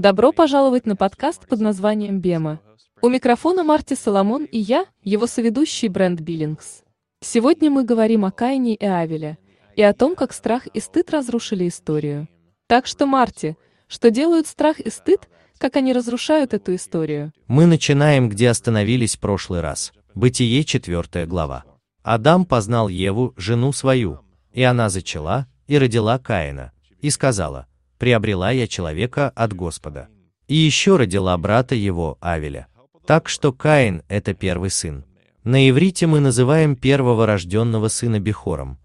Добро пожаловать на подкаст под названием «Бема». У микрофона Марти Соломон и я, его соведущий Брэнд Биллингс. Сегодня мы говорим о Каине и Авеле, и о том, как страх и стыд разрушили историю. Так что, Марти, что делают страх и стыд, как они разрушают эту историю? Мы начинаем, где остановились в прошлый раз. Бытие, 4 глава. Адам познал Еву, жену свою, и она зачала и родила Каина, и сказала, приобрела я человека от Господа. И еще родила брата его, Авеля. Так что Каин – это первый сын. На иврите мы называем первого рожденного сына Бехором,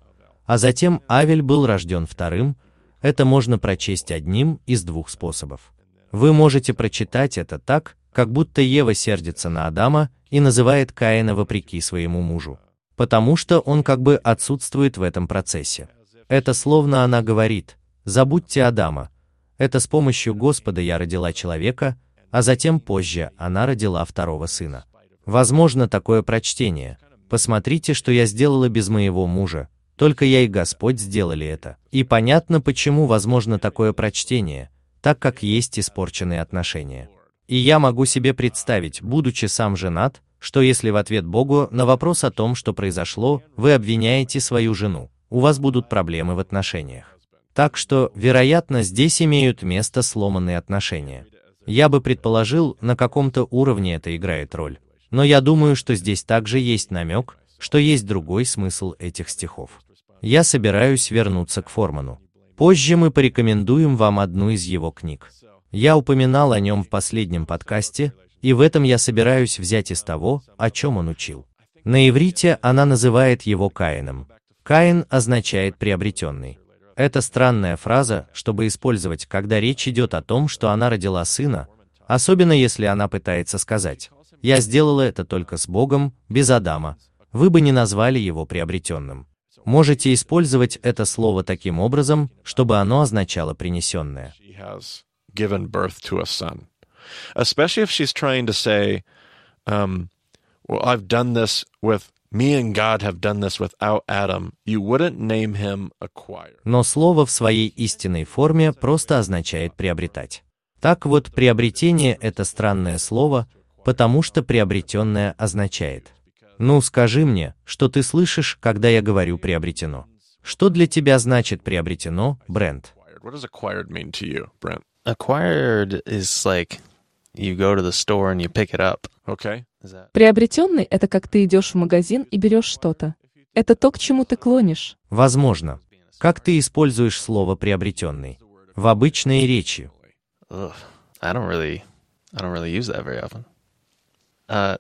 а затем Авель был рожден вторым, это можно прочесть одним из двух способов. Вы можете прочитать это так, как будто Ева сердится на Адама и называет Каина вопреки своему мужу, потому что он как бы отсутствует в этом процессе. Это словно она говорит, забудьте Адама, это с помощью Господа я родила человека, а затем позже она родила второго сына. Возможно такое прочтение. Посмотрите, что я сделала без моего мужа, только я и Господь сделали это. И понятно, почему возможно такое прочтение, так как есть испорченные отношения. И я могу себе представить, будучи сам женат, что если в ответ Богу на вопрос о том, что произошло, вы обвиняете свою жену, у вас будут проблемы в отношениях. Так что, вероятно, здесь имеют место сломанные отношения. Я бы предположил, на каком-то уровне это играет роль. Но я думаю, что здесь также есть намек, что есть другой смысл этих стихов. Я собираюсь вернуться к Форману. Позже мы порекомендуем вам одну из его книг. Я упоминал о нем в последнем подкасте, и в этом я собираюсь взять из того, о чем он учил. На иврите она называет его Каином. Каин означает приобретенный. Это странная фраза, чтобы использовать, когда речь идет о том, что она родила сына, особенно если она пытается сказать «Я сделала это только с Богом, без Адама», вы бы не назвали его приобретенным. Можете использовать это слово таким образом, чтобы оно означало принесенное. Especially if she's trying to say, um, well, I've done this with Me and God have done this without Adam. You wouldn't name him acquire. Но слово в своей истинной форме просто означает приобретать. Так вот, приобретение – это странное слово, потому что приобретенное означает. Ну, скажи мне, что ты слышишь, когда я говорю приобретено. Что для тебя значит приобретено, Брент? What does acquired mean to you, Brent? Acquired is like you go to the store and you pick it up. Okay. Приобретенный – это как ты идешь в магазин и берешь что-то. Это то, к чему ты клонишь. Возможно. Как ты используешь слово «приобретенный»? В обычной речи. Ugh, I don't really, I don't really use that very often. Uh,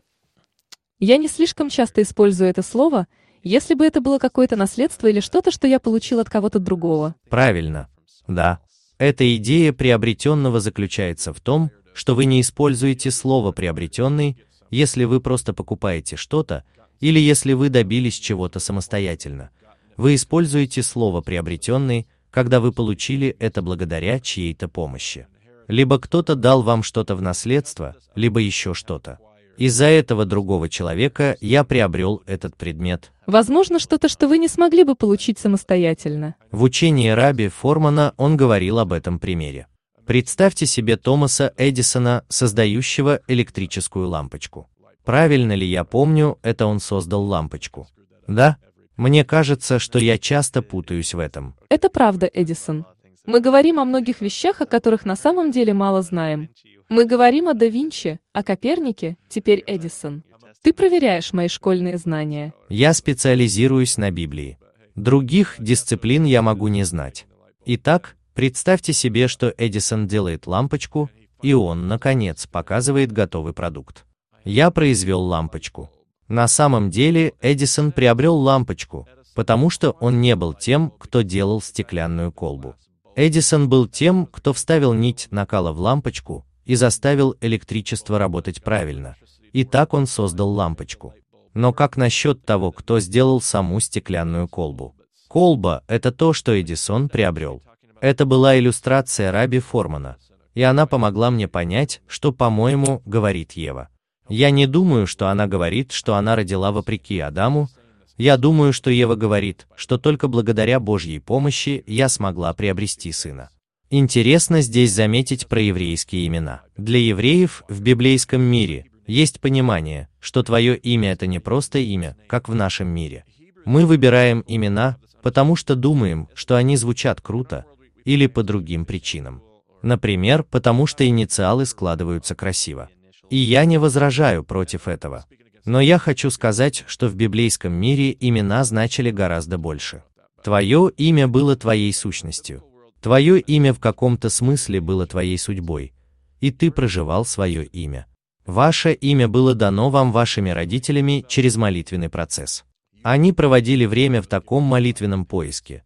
Я не слишком часто использую это слово, если бы это было какое-то наследство или что-то, что я получил от кого-то другого. Правильно. Да. Эта идея приобретенного заключается в том, что вы не используете слово «приобретенный», если вы просто покупаете что-то, или если вы добились чего-то самостоятельно. Вы используете слово «приобретенный», когда вы получили это благодаря чьей-то помощи. Либо кто-то дал вам что-то в наследство, либо еще что-то. Из-за этого другого человека я приобрел этот предмет. Возможно, что-то, что вы не смогли бы получить самостоятельно. В учении Раби Формана он говорил об этом примере. Представьте себе Томаса Эдисона, создающего электрическую лампочку. Правильно ли я помню, это он создал лампочку? Да? Мне кажется, что я часто путаюсь в этом. Это правда, Эдисон. Мы говорим о многих вещах, о которых на самом деле мало знаем. Мы говорим о да Винчи, о Копернике, теперь Эдисон. Ты проверяешь мои школьные знания. Я специализируюсь на Библии. Других дисциплин я могу не знать. Итак, Представьте себе, что Эдисон делает лампочку, и он, наконец, показывает готовый продукт. Я произвел лампочку. На самом деле Эдисон приобрел лампочку, потому что он не был тем, кто делал стеклянную колбу. Эдисон был тем, кто вставил нить накала в лампочку и заставил электричество работать правильно. И так он создал лампочку. Но как насчет того, кто сделал саму стеклянную колбу? Колба – это то, что Эдисон приобрел. Это была иллюстрация Раби Формана, и она помогла мне понять, что, по-моему, говорит Ева. Я не думаю, что она говорит, что она родила вопреки Адаму, я думаю, что Ева говорит, что только благодаря Божьей помощи я смогла приобрести сына. Интересно здесь заметить про еврейские имена. Для евреев в библейском мире есть понимание, что твое имя это не просто имя, как в нашем мире. Мы выбираем имена, потому что думаем, что они звучат круто, или по другим причинам. Например, потому что инициалы складываются красиво. И я не возражаю против этого. Но я хочу сказать, что в библейском мире имена значили гораздо больше. Твое имя было твоей сущностью. Твое имя в каком-то смысле было твоей судьбой, и ты проживал свое имя. Ваше имя было дано вам вашими родителями через молитвенный процесс. Они проводили время в таком молитвенном поиске,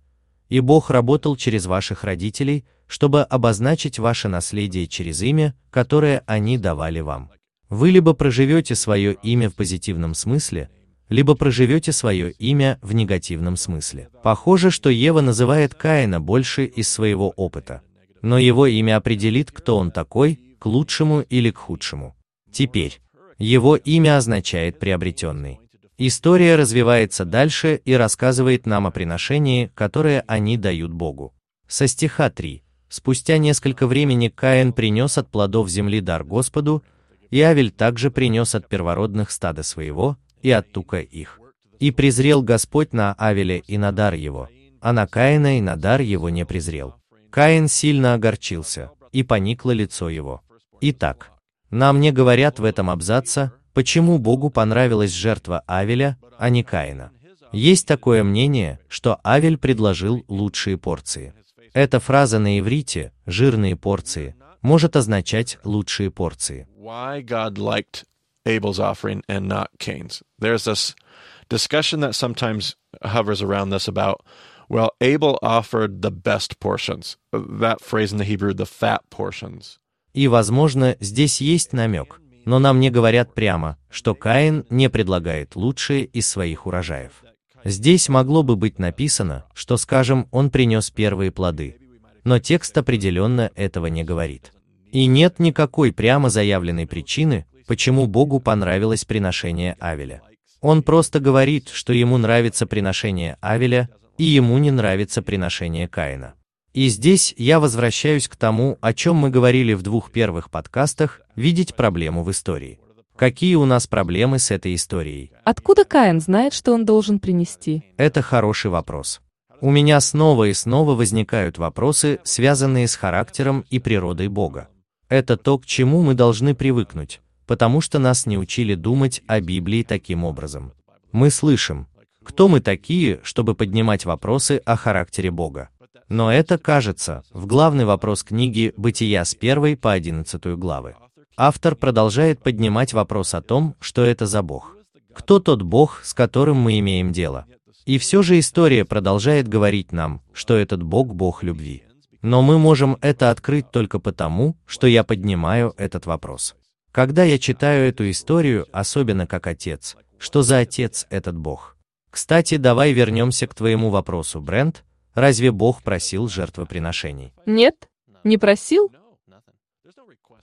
и Бог работал через ваших родителей, чтобы обозначить ваше наследие через имя, которое они давали вам. Вы либо проживете свое имя в позитивном смысле, либо проживете свое имя в негативном смысле. Похоже, что Ева называет Каина больше из своего опыта. Но его имя определит, кто он такой, к лучшему или к худшему. Теперь, его имя означает приобретенный. История развивается дальше и рассказывает нам о приношении, которое они дают Богу. Со стиха 3. Спустя несколько времени Каин принес от плодов земли дар Господу, и Авель также принес от первородных стада своего, и от тука их. И презрел Господь на Авеля и на дар его, а на Каина и на дар его не презрел. Каин сильно огорчился, и поникло лицо его. Итак, нам не говорят в этом абзаце, почему Богу понравилась жертва Авеля, а не Каина. Есть такое мнение, что Авель предложил лучшие порции. Эта фраза на иврите «жирные порции» может означать лучшие порции. Discussion that sometimes hovers around this about, well, Abel offered the best portions. That phrase in the Hebrew, the fat portions. И, возможно, здесь есть намек, но нам не говорят прямо, что Каин не предлагает лучшие из своих урожаев. Здесь могло бы быть написано, что, скажем, он принес первые плоды, но текст определенно этого не говорит. И нет никакой прямо заявленной причины, почему Богу понравилось приношение Авеля. Он просто говорит, что ему нравится приношение Авеля, и ему не нравится приношение Каина. И здесь я возвращаюсь к тому, о чем мы говорили в двух первых подкастах, видеть проблему в истории. Какие у нас проблемы с этой историей? Откуда Каин знает, что он должен принести? Это хороший вопрос. У меня снова и снова возникают вопросы, связанные с характером и природой Бога. Это то, к чему мы должны привыкнуть, потому что нас не учили думать о Библии таким образом. Мы слышим, кто мы такие, чтобы поднимать вопросы о характере Бога. Но это, кажется, в главный вопрос книги «Бытия» с 1 по 11 главы. Автор продолжает поднимать вопрос о том, что это за Бог. Кто тот Бог, с которым мы имеем дело? И все же история продолжает говорить нам, что этот Бог – Бог любви. Но мы можем это открыть только потому, что я поднимаю этот вопрос. Когда я читаю эту историю, особенно как отец, что за отец этот Бог? Кстати, давай вернемся к твоему вопросу, Брент, Разве Бог просил жертвоприношений? Нет, не просил.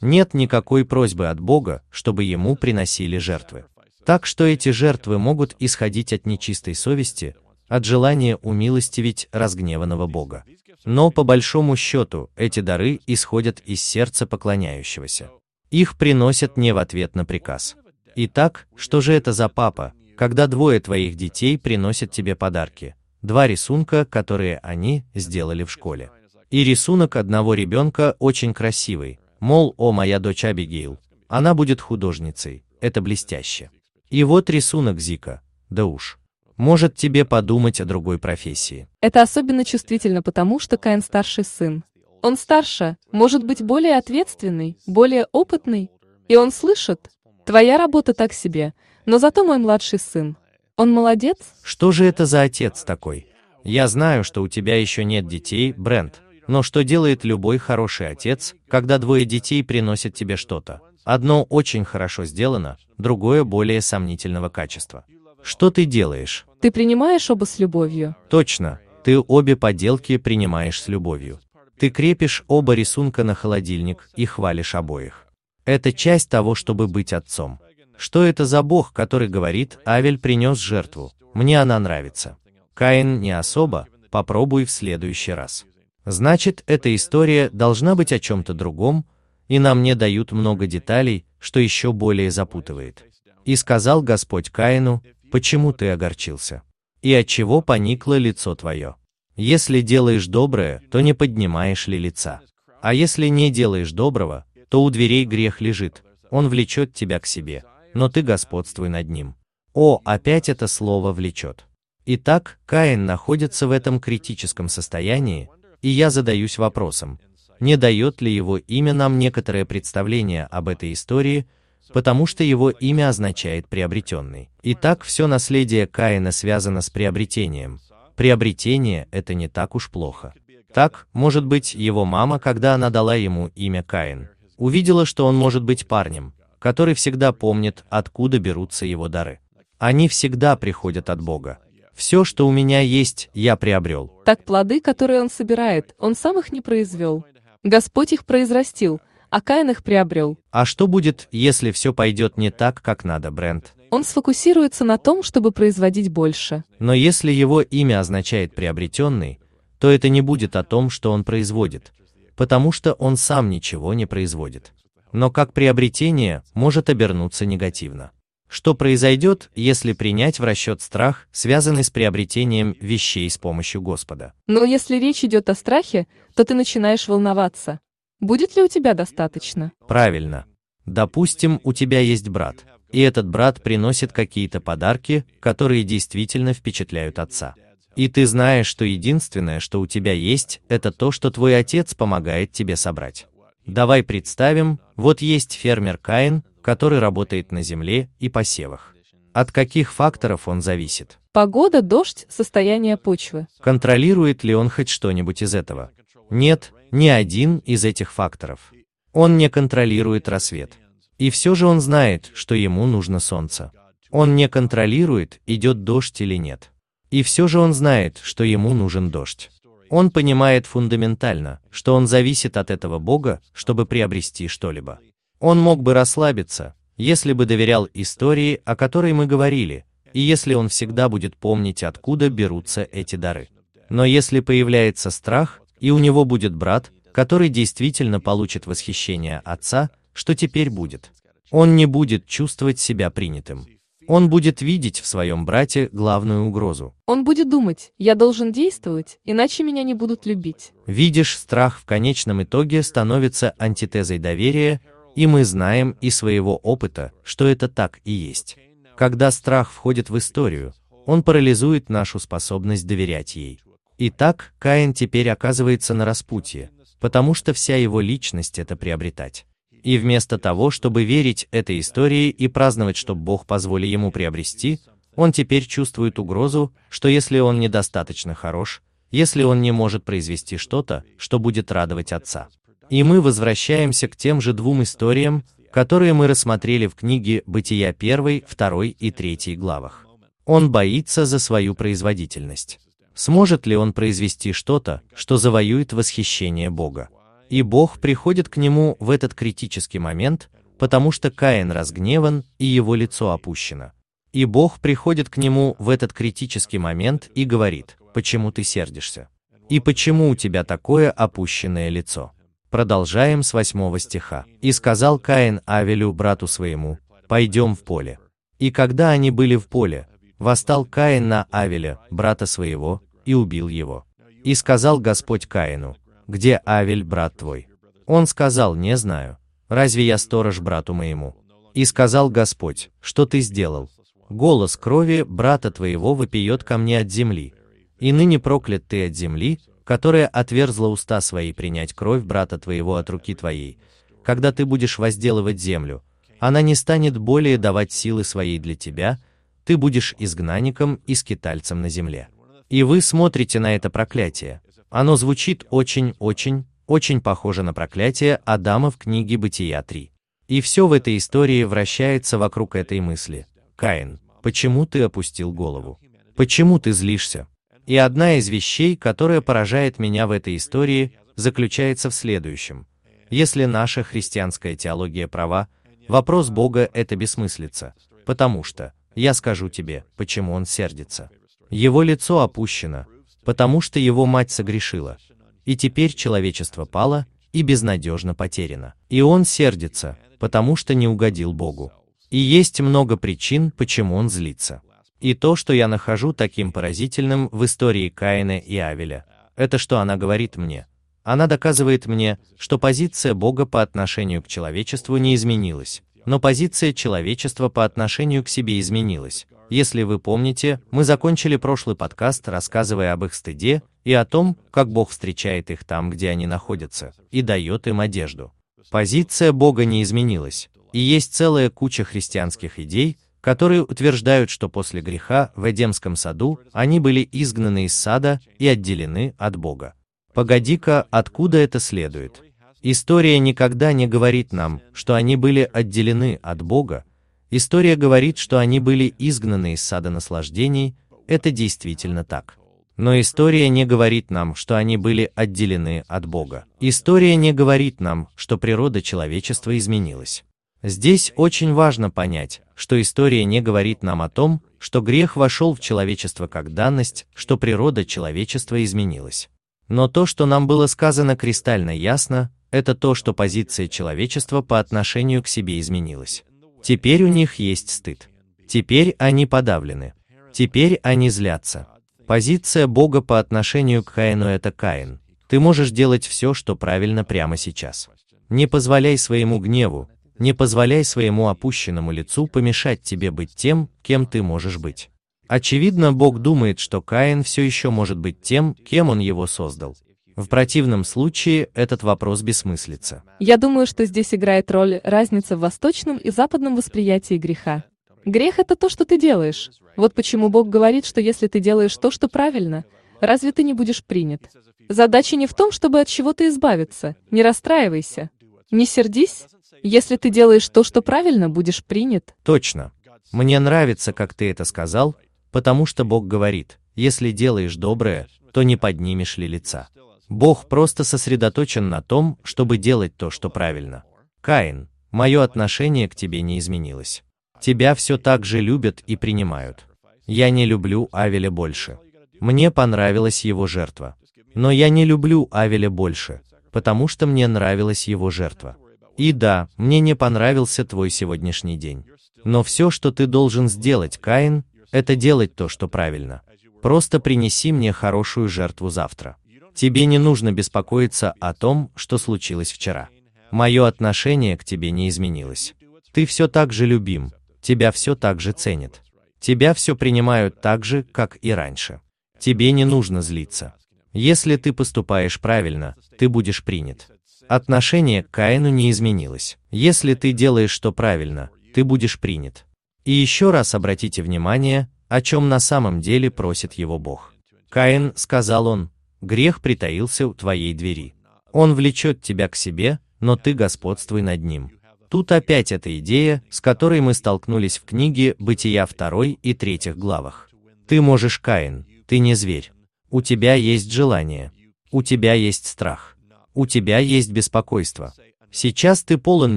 Нет никакой просьбы от Бога, чтобы ему приносили жертвы. Так что эти жертвы могут исходить от нечистой совести, от желания умилостивить разгневанного Бога. Но по большому счету эти дары исходят из сердца поклоняющегося. Их приносят не в ответ на приказ. Итак, что же это за папа, когда двое твоих детей приносят тебе подарки, два рисунка, которые они сделали в школе. И рисунок одного ребенка очень красивый, мол, о моя дочь Абигейл, она будет художницей, это блестяще. И вот рисунок Зика, да уж. Может тебе подумать о другой профессии. Это особенно чувствительно потому, что Каин старший сын. Он старше, может быть более ответственный, более опытный. И он слышит, твоя работа так себе, но зато мой младший сын, он молодец? Что же это за отец такой? Я знаю, что у тебя еще нет детей, Брент. Но что делает любой хороший отец, когда двое детей приносят тебе что-то? Одно очень хорошо сделано, другое более сомнительного качества. Что ты делаешь? Ты принимаешь оба с любовью. Точно, ты обе поделки принимаешь с любовью. Ты крепишь оба рисунка на холодильник и хвалишь обоих. Это часть того, чтобы быть отцом. Что это за бог, который говорит, Авель принес жертву, мне она нравится. Каин не особо, попробуй в следующий раз. Значит, эта история должна быть о чем-то другом, и нам не дают много деталей, что еще более запутывает. И сказал Господь Каину, почему ты огорчился? И от чего поникло лицо твое? Если делаешь доброе, то не поднимаешь ли лица? А если не делаешь доброго, то у дверей грех лежит, он влечет тебя к себе, но ты господствуй над ним. О, опять это слово влечет. Итак, Каин находится в этом критическом состоянии, и я задаюсь вопросом, не дает ли его имя нам некоторое представление об этой истории, потому что его имя означает приобретенный. Итак, все наследие Каина связано с приобретением. Приобретение – это не так уж плохо. Так, может быть, его мама, когда она дала ему имя Каин, увидела, что он может быть парнем, который всегда помнит, откуда берутся его дары. Они всегда приходят от Бога. Все, что у меня есть, я приобрел. Так плоды, которые он собирает, он сам их не произвел. Господь их произрастил, а Каин их приобрел. А что будет, если все пойдет не так, как надо, Брент? Он сфокусируется на том, чтобы производить больше. Но если его имя означает приобретенный, то это не будет о том, что он производит, потому что он сам ничего не производит. Но как приобретение может обернуться негативно. Что произойдет, если принять в расчет страх, связанный с приобретением вещей с помощью Господа? Но если речь идет о страхе, то ты начинаешь волноваться. Будет ли у тебя достаточно? Правильно. Допустим, у тебя есть брат, и этот брат приносит какие-то подарки, которые действительно впечатляют отца. И ты знаешь, что единственное, что у тебя есть, это то, что твой отец помогает тебе собрать. Давай представим, вот есть фермер Каин, который работает на земле и посевах. От каких факторов он зависит? Погода, дождь, состояние почвы. Контролирует ли он хоть что-нибудь из этого? Нет, ни один из этих факторов. Он не контролирует рассвет. И все же он знает, что ему нужно солнце. Он не контролирует, идет дождь или нет. И все же он знает, что ему нужен дождь. Он понимает фундаментально, что он зависит от этого Бога, чтобы приобрести что-либо. Он мог бы расслабиться, если бы доверял истории, о которой мы говорили, и если он всегда будет помнить, откуда берутся эти дары. Но если появляется страх, и у него будет брат, который действительно получит восхищение отца, что теперь будет? Он не будет чувствовать себя принятым. Он будет видеть в своем брате главную угрозу. Он будет думать, я должен действовать, иначе меня не будут любить. Видишь, страх в конечном итоге становится антитезой доверия, и мы знаем из своего опыта, что это так и есть. Когда страх входит в историю, он парализует нашу способность доверять ей. Итак, Каин теперь оказывается на распутье, потому что вся его личность это приобретать. И вместо того, чтобы верить этой истории и праздновать, что Бог позволил ему приобрести, он теперь чувствует угрозу, что если он недостаточно хорош, если он не может произвести что-то, что будет радовать отца. И мы возвращаемся к тем же двум историям, которые мы рассмотрели в книге «Бытия 1, 2 и 3 главах. Он боится за свою производительность. Сможет ли он произвести что-то, что завоюет восхищение Бога? И Бог приходит к нему в этот критический момент, потому что Каин разгневан и его лицо опущено. И Бог приходит к нему в этот критический момент и говорит, почему ты сердишься? И почему у тебя такое опущенное лицо? Продолжаем с восьмого стиха. «И сказал Каин Авелю, брату своему, пойдем в поле. И когда они были в поле, восстал Каин на Авеля, брата своего, и убил его. И сказал Господь Каину, где Авель, брат твой? Он сказал, не знаю. Разве я сторож брату моему? И сказал Господь, что ты сделал? Голос крови брата твоего вопиет ко мне от земли. И ныне проклят ты от земли, которая отверзла уста свои принять кровь брата твоего от руки твоей. Когда ты будешь возделывать землю, она не станет более давать силы своей для тебя, ты будешь изгнанником и скитальцем на земле. И вы смотрите на это проклятие, оно звучит очень-очень, очень похоже на проклятие Адама в книге Бытия 3. И все в этой истории вращается вокруг этой мысли. Каин, почему ты опустил голову? Почему ты злишься? И одна из вещей, которая поражает меня в этой истории, заключается в следующем. Если наша христианская теология права, вопрос Бога – это бессмыслица, потому что, я скажу тебе, почему он сердится. Его лицо опущено, потому что его мать согрешила. и теперь человечество пало и безнадежно потеряно. И он сердится, потому что не угодил Богу. И есть много причин, почему он злится. И то, что я нахожу таким поразительным в истории Каина и Авеля, это что она говорит мне. Она доказывает мне, что позиция Бога по отношению к человечеству не изменилась, но позиция человечества по отношению к себе изменилась. Если вы помните, мы закончили прошлый подкаст, рассказывая об их стыде и о том, как Бог встречает их там, где они находятся, и дает им одежду. Позиция Бога не изменилась, и есть целая куча христианских идей, которые утверждают, что после греха в Эдемском саду они были изгнаны из сада и отделены от Бога. Погоди-ка, откуда это следует? История никогда не говорит нам, что они были отделены от Бога. История говорит, что они были изгнаны из сада наслаждений. Это действительно так. Но история не говорит нам, что они были отделены от Бога. История не говорит нам, что природа человечества изменилась. Здесь очень важно понять, что история не говорит нам о том, что грех вошел в человечество как данность, что природа человечества изменилась. Но то, что нам было сказано кристально ясно, это то, что позиция человечества по отношению к себе изменилась. Теперь у них есть стыд. Теперь они подавлены. Теперь они злятся. Позиция Бога по отношению к Каину – это Каин. Ты можешь делать все, что правильно прямо сейчас. Не позволяй своему гневу, не позволяй своему опущенному лицу помешать тебе быть тем, кем ты можешь быть. Очевидно, Бог думает, что Каин все еще может быть тем, кем он его создал. В противном случае этот вопрос бессмыслица. Я думаю, что здесь играет роль разница в восточном и западном восприятии греха. Грех – это то, что ты делаешь. Вот почему Бог говорит, что если ты делаешь то, что правильно, разве ты не будешь принят? Задача не в том, чтобы от чего-то избавиться. Не расстраивайся. Не сердись. Если ты делаешь то, что правильно, будешь принят. Точно. Мне нравится, как ты это сказал, потому что Бог говорит, если делаешь доброе, то не поднимешь ли лица. Бог просто сосредоточен на том, чтобы делать то, что правильно. Каин, мое отношение к тебе не изменилось. Тебя все так же любят и принимают. Я не люблю Авеля больше. Мне понравилась его жертва. Но я не люблю Авеля больше, потому что мне нравилась его жертва. И да, мне не понравился твой сегодняшний день. Но все, что ты должен сделать, Каин, это делать то, что правильно. Просто принеси мне хорошую жертву завтра. Тебе не нужно беспокоиться о том, что случилось вчера. Мое отношение к тебе не изменилось. Ты все так же любим, тебя все так же ценят. Тебя все принимают так же, как и раньше. Тебе не нужно злиться. Если ты поступаешь правильно, ты будешь принят. Отношение к Каину не изменилось. Если ты делаешь что правильно, ты будешь принят. И еще раз обратите внимание, о чем на самом деле просит его Бог. Каин, сказал он, грех притаился у твоей двери. Он влечет тебя к себе, но ты господствуй над ним. Тут опять эта идея, с которой мы столкнулись в книге «Бытия» второй и третьих главах. Ты можешь, Каин, ты не зверь. У тебя есть желание. У тебя есть страх. У тебя есть беспокойство. Сейчас ты полон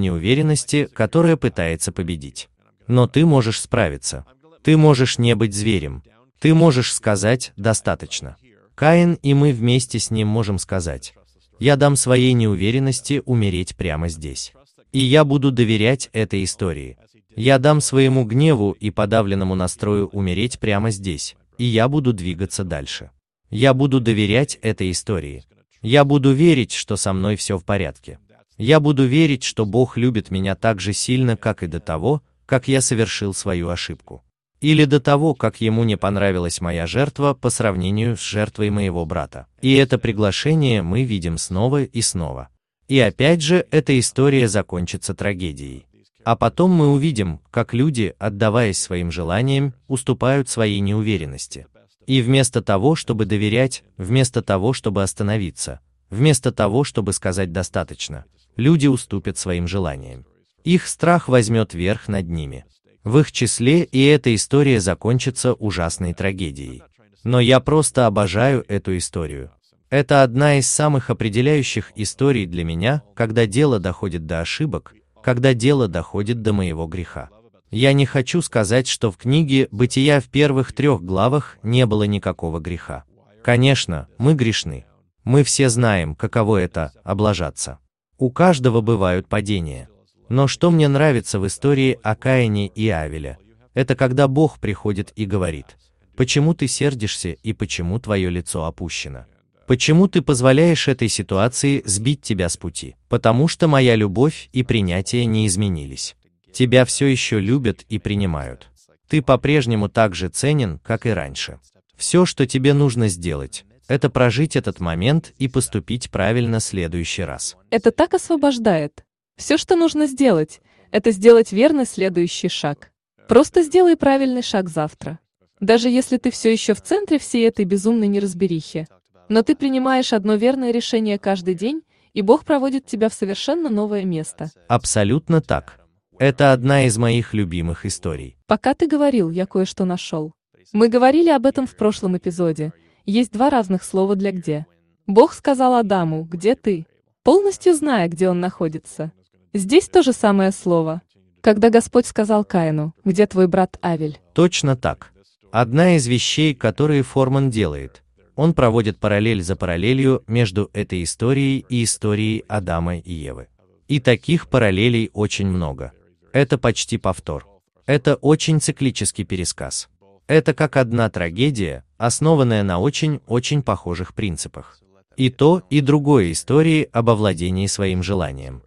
неуверенности, которая пытается победить. Но ты можешь справиться. Ты можешь не быть зверем. Ты можешь сказать «достаточно». Каин и мы вместе с ним можем сказать «Я дам своей неуверенности умереть прямо здесь». И я буду доверять этой истории. Я дам своему гневу и подавленному настрою умереть прямо здесь, и я буду двигаться дальше. Я буду доверять этой истории. Я буду верить, что со мной все в порядке. Я буду верить, что Бог любит меня так же сильно, как и до того, как я совершил свою ошибку. Или до того, как ему не понравилась моя жертва по сравнению с жертвой моего брата. И это приглашение мы видим снова и снова. И опять же, эта история закончится трагедией. А потом мы увидим, как люди, отдаваясь своим желаниям, уступают своей неуверенности. И вместо того, чтобы доверять, вместо того, чтобы остановиться, вместо того, чтобы сказать «достаточно», люди уступят своим желаниям. Их страх возьмет верх над ними. В их числе и эта история закончится ужасной трагедией. Но я просто обожаю эту историю. Это одна из самых определяющих историй для меня, когда дело доходит до ошибок, когда дело доходит до моего греха. Я не хочу сказать, что в книге «Бытия» в первых трех главах не было никакого греха. Конечно, мы грешны. Мы все знаем, каково это – облажаться. У каждого бывают падения. Но что мне нравится в истории о Каине и Авеля, это когда Бог приходит и говорит, почему ты сердишься и почему твое лицо опущено. Почему ты позволяешь этой ситуации сбить тебя с пути? Потому что моя любовь и принятие не изменились. Тебя все еще любят и принимают. Ты по-прежнему так же ценен, как и раньше. Все, что тебе нужно сделать, это прожить этот момент и поступить правильно в следующий раз. Это так освобождает. Все, что нужно сделать, это сделать верный следующий шаг. Просто сделай правильный шаг завтра. Даже если ты все еще в центре всей этой безумной неразберихи, но ты принимаешь одно верное решение каждый день, и Бог проводит тебя в совершенно новое место. Абсолютно так. Это одна из моих любимых историй. Пока ты говорил, я кое-что нашел. Мы говорили об этом в прошлом эпизоде. Есть два разных слова для «где». Бог сказал Адаму, где ты, полностью зная, где он находится. Здесь то же самое слово. Когда Господь сказал Каину, где твой брат Авель? Точно так. Одна из вещей, которые Форман делает – он проводит параллель за параллелью между этой историей и историей Адама и Евы. И таких параллелей очень много. Это почти повтор. Это очень циклический пересказ. Это как одна трагедия, основанная на очень-очень похожих принципах. И то, и другое истории об овладении своим желанием.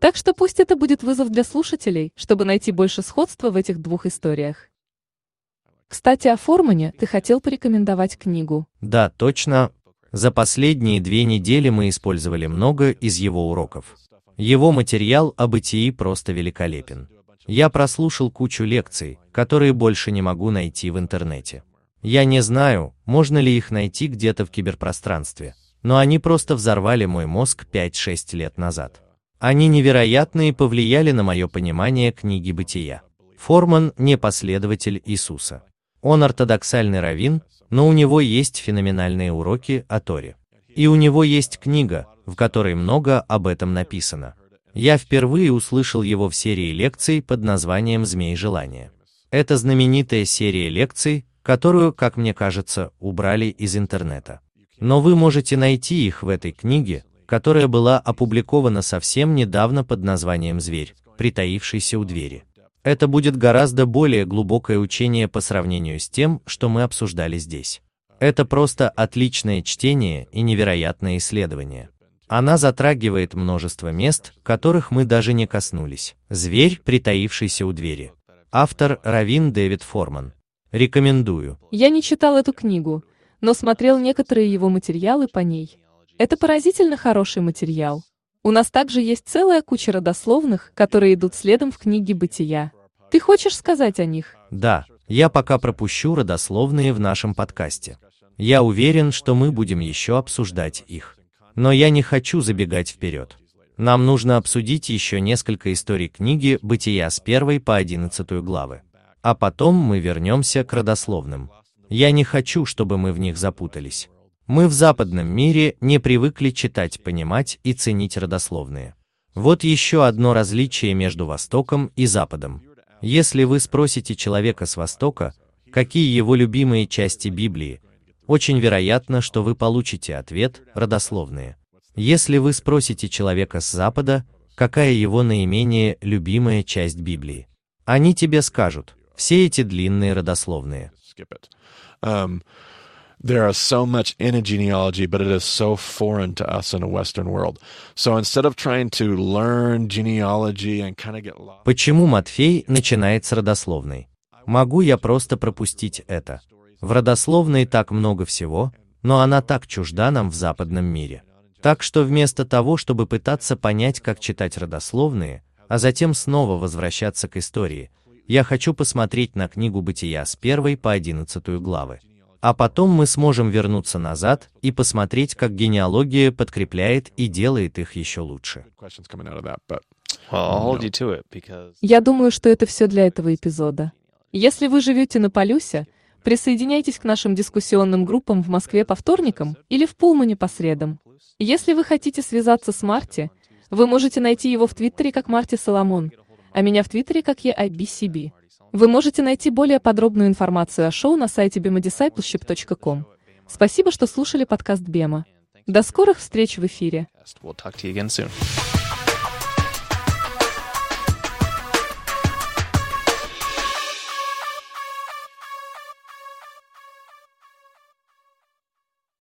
Так что пусть это будет вызов для слушателей, чтобы найти больше сходства в этих двух историях. Кстати, о Формане ты хотел порекомендовать книгу. Да, точно. За последние две недели мы использовали много из его уроков. Его материал о бытии просто великолепен. Я прослушал кучу лекций, которые больше не могу найти в интернете. Я не знаю, можно ли их найти где-то в киберпространстве, но они просто взорвали мой мозг 5-6 лет назад. Они невероятно и повлияли на мое понимание книги бытия. Форман не последователь Иисуса. Он ортодоксальный раввин, но у него есть феноменальные уроки о Торе. И у него есть книга, в которой много об этом написано. Я впервые услышал его в серии лекций под названием «Змей желания». Это знаменитая серия лекций, которую, как мне кажется, убрали из интернета. Но вы можете найти их в этой книге, которая была опубликована совсем недавно под названием «Зверь, притаившийся у двери». Это будет гораздо более глубокое учение по сравнению с тем, что мы обсуждали здесь. Это просто отличное чтение и невероятное исследование. Она затрагивает множество мест, которых мы даже не коснулись. Зверь, притаившийся у двери. Автор Равин Дэвид Форман. Рекомендую. Я не читал эту книгу, но смотрел некоторые его материалы по ней. Это поразительно хороший материал. У нас также есть целая куча родословных, которые идут следом в книге «Бытия». Ты хочешь сказать о них? Да, я пока пропущу родословные в нашем подкасте. Я уверен, что мы будем еще обсуждать их. Но я не хочу забегать вперед. Нам нужно обсудить еще несколько историй книги «Бытия» с первой по одиннадцатую главы. А потом мы вернемся к родословным. Я не хочу, чтобы мы в них запутались. Мы в западном мире не привыкли читать, понимать и ценить родословные. Вот еще одно различие между Востоком и Западом. Если вы спросите человека с Востока, какие его любимые части Библии, очень вероятно, что вы получите ответ родословные. Если вы спросите человека с Запада, какая его наименее любимая часть Библии, они тебе скажут все эти длинные родословные. There is so much in a genealogy, but it is so foreign to us in a Western world. So instead of trying to learn genealogy and kind of get lost... Почему Матфей начинает с родословной? Могу я просто пропустить это? В родословной так много всего, но она так чужда нам в западном мире. Так что вместо того, чтобы пытаться понять, как читать родословные, а затем снова возвращаться к истории, я хочу посмотреть на книгу Бытия с первой по одиннадцатую главы. А потом мы сможем вернуться назад и посмотреть, как генеалогия подкрепляет и делает их еще лучше. Я думаю, что это все для этого эпизода. Если вы живете на Полюсе, присоединяйтесь к нашим дискуссионным группам в Москве по вторникам или в Пулмане по средам. Если вы хотите связаться с Марти, вы можете найти его в Твиттере как Марти Соломон, а меня в Твиттере как EIBCB. Вы можете найти более подробную информацию о шоу на сайте bimodiscipleship.com. Спасибо, что слушали подкаст Бема. До скорых встреч в эфире.